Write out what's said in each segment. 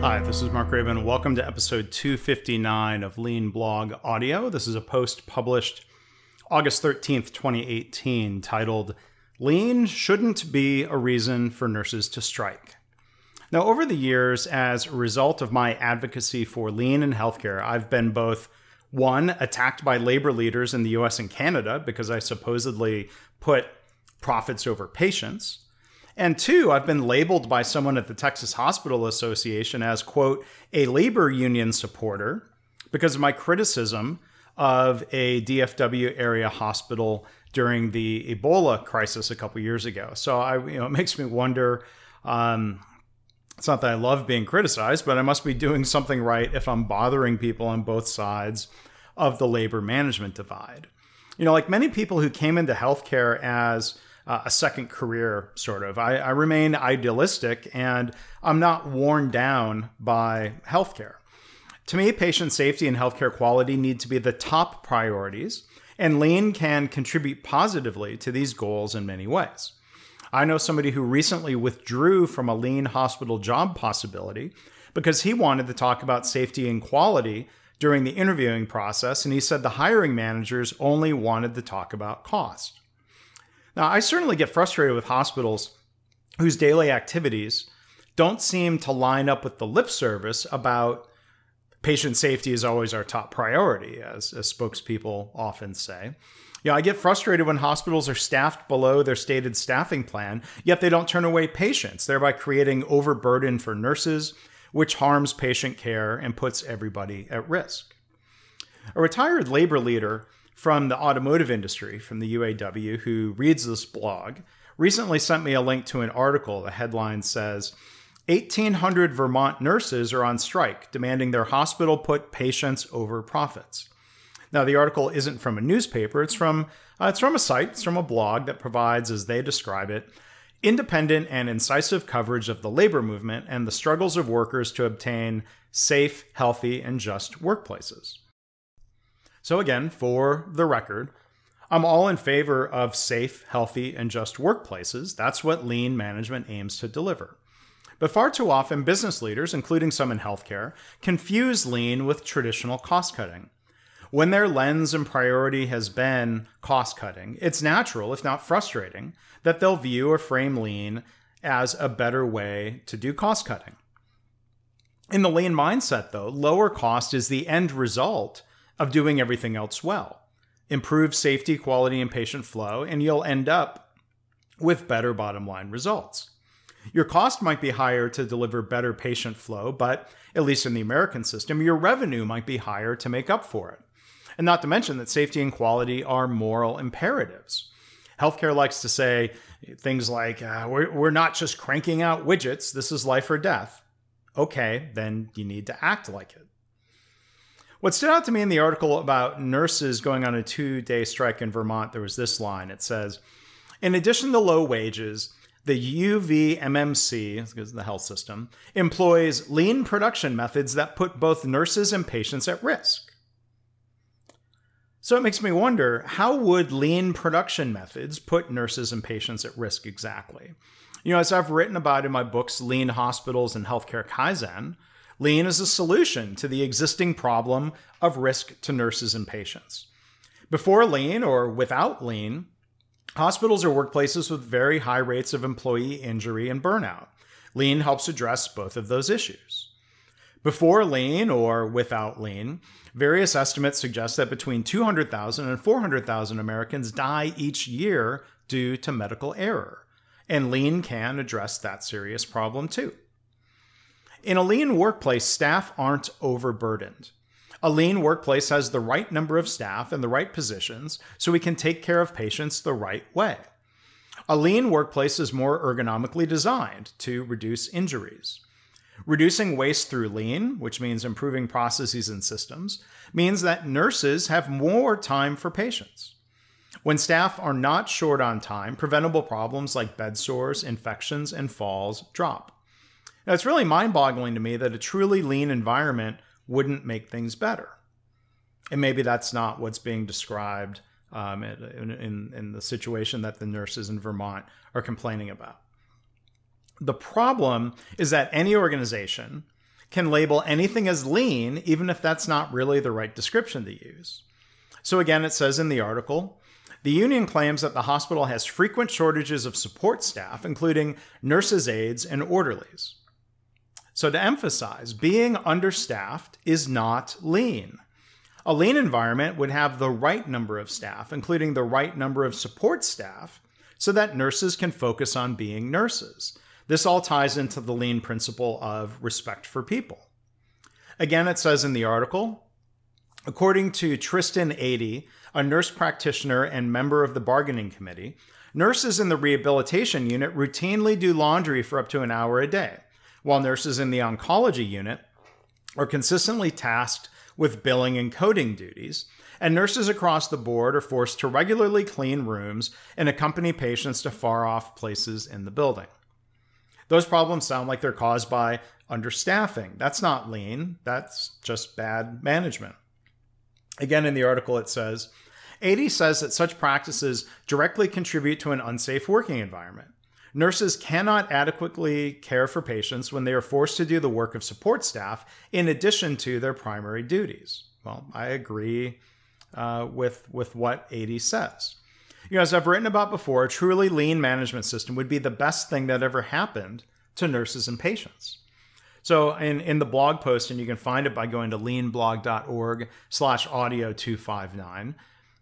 Hi, this is Mark Graban. Welcome to episode 259 of Lean Blog Audio. This is a post published August 13th, 2018, titled Lean Shouldn't Be a Reason for Nurses to Strike. Now, over the years, as a result of my advocacy for lean in healthcare, I've been both one, attacked by labor leaders in the US and Canada because I supposedly put profits over patients. And two, I've been labeled by someone at the Texas Hospital Association as, quote, a labor union supporter because of my criticism of a DFW area hospital during the Ebola crisis a couple years ago. So I, you know, it makes me wonder. Um, it's not that I love being criticized, but I must be doing something right if I'm bothering people on both sides of the labor management divide. You know, like many people who came into healthcare as uh, a second career, sort of. I, I remain idealistic and I'm not worn down by healthcare. To me, patient safety and healthcare quality need to be the top priorities, and lean can contribute positively to these goals in many ways. I know somebody who recently withdrew from a lean hospital job possibility because he wanted to talk about safety and quality during the interviewing process, and he said the hiring managers only wanted to talk about cost. Now, I certainly get frustrated with hospitals whose daily activities don't seem to line up with the lip service about patient safety is always our top priority, as, as spokespeople often say. You know, I get frustrated when hospitals are staffed below their stated staffing plan, yet they don't turn away patients, thereby creating overburden for nurses, which harms patient care and puts everybody at risk. A retired labor leader from the automotive industry, from the UAW, who reads this blog, recently sent me a link to an article. The headline says 1,800 Vermont nurses are on strike, demanding their hospital put patients over profits. Now, the article isn't from a newspaper, it's from, uh, it's from a site, it's from a blog that provides, as they describe it, independent and incisive coverage of the labor movement and the struggles of workers to obtain safe, healthy, and just workplaces. So, again, for the record, I'm all in favor of safe, healthy, and just workplaces. That's what lean management aims to deliver. But far too often, business leaders, including some in healthcare, confuse lean with traditional cost cutting. When their lens and priority has been cost cutting, it's natural, if not frustrating, that they'll view or frame lean as a better way to do cost cutting. In the lean mindset, though, lower cost is the end result of doing everything else well. Improve safety, quality, and patient flow, and you'll end up with better bottom line results. Your cost might be higher to deliver better patient flow, but at least in the American system, your revenue might be higher to make up for it. And not to mention that safety and quality are moral imperatives. Healthcare likes to say things like, uh, we're, we're not just cranking out widgets, this is life or death. Okay, then you need to act like it. What stood out to me in the article about nurses going on a two day strike in Vermont, there was this line. It says, In addition to low wages, the UVMMC, the health system, employs lean production methods that put both nurses and patients at risk. So it makes me wonder how would lean production methods put nurses and patients at risk exactly? You know, as I've written about in my books, Lean Hospitals and Healthcare Kaizen, Lean is a solution to the existing problem of risk to nurses and patients. Before Lean or without Lean, hospitals are workplaces with very high rates of employee injury and burnout. Lean helps address both of those issues. Before Lean or without Lean, various estimates suggest that between 200,000 and 400,000 Americans die each year due to medical error. And Lean can address that serious problem too. In a lean workplace, staff aren't overburdened. A lean workplace has the right number of staff in the right positions so we can take care of patients the right way. A lean workplace is more ergonomically designed to reduce injuries. Reducing waste through lean, which means improving processes and systems, means that nurses have more time for patients. When staff are not short on time, preventable problems like bed sores, infections, and falls drop. Now, it's really mind boggling to me that a truly lean environment wouldn't make things better. And maybe that's not what's being described um, in, in, in the situation that the nurses in Vermont are complaining about. The problem is that any organization, can label anything as lean, even if that's not really the right description to use. So, again, it says in the article the union claims that the hospital has frequent shortages of support staff, including nurses' aides and orderlies. So, to emphasize, being understaffed is not lean. A lean environment would have the right number of staff, including the right number of support staff, so that nurses can focus on being nurses. This all ties into the lean principle of respect for people. Again, it says in the article according to Tristan Adey, a nurse practitioner and member of the bargaining committee, nurses in the rehabilitation unit routinely do laundry for up to an hour a day, while nurses in the oncology unit are consistently tasked with billing and coding duties, and nurses across the board are forced to regularly clean rooms and accompany patients to far off places in the building. Those problems sound like they're caused by understaffing. That's not lean, that's just bad management. Again, in the article, it says Adey says that such practices directly contribute to an unsafe working environment. Nurses cannot adequately care for patients when they are forced to do the work of support staff in addition to their primary duties. Well, I agree uh, with, with what Adey says. You know, as I've written about before, a truly lean management system would be the best thing that ever happened to nurses and patients. So in, in the blog post, and you can find it by going to leanblog.org slash audio 259,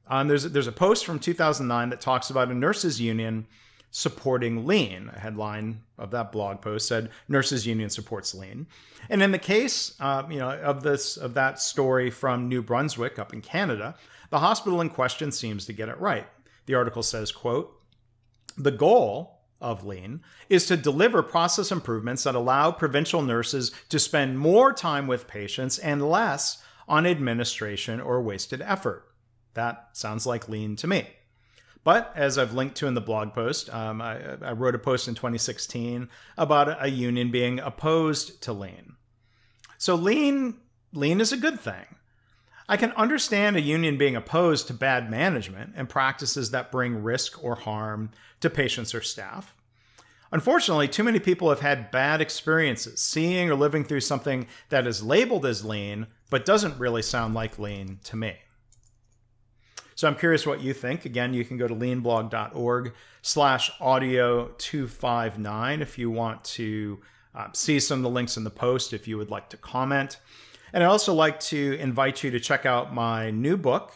um, there's, there's a post from 2009 that talks about a nurses union supporting lean. A headline of that blog post said nurses union supports lean. And in the case, uh, you know, of this of that story from New Brunswick up in Canada, the hospital in question seems to get it right. The article says, quote, the goal of lean is to deliver process improvements that allow provincial nurses to spend more time with patients and less on administration or wasted effort. That sounds like lean to me. But as I've linked to in the blog post, um, I, I, wrote a post in 2016 about a union being opposed to lean. So lean, lean is a good thing. I can understand a union being opposed to bad management and practices that bring risk or harm to patients or staff. Unfortunately, too many people have had bad experiences seeing or living through something that is labeled as lean but doesn't really sound like lean to me. So I'm curious what you think. Again, you can go to leanblog.org slash audio 259 if you want to uh, see some of the links in the post if you would like to comment. And I'd also like to invite you to check out my new book.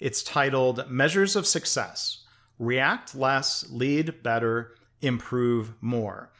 It's titled Measures of Success React Less, Lead Better, Improve More.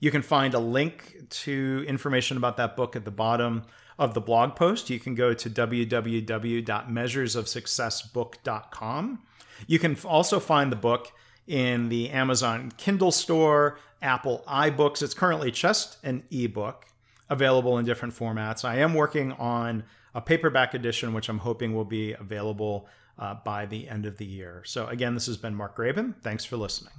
You can find a link to information about that book at the bottom of the blog post. You can go to www.measuresofsuccessbook.com. You can also find the book in the Amazon Kindle store, Apple iBooks. It's currently just an ebook available in different formats. I am working on a paperback edition, which I'm hoping will be available uh, by the end of the year. So, again, this has been Mark Graban. Thanks for listening.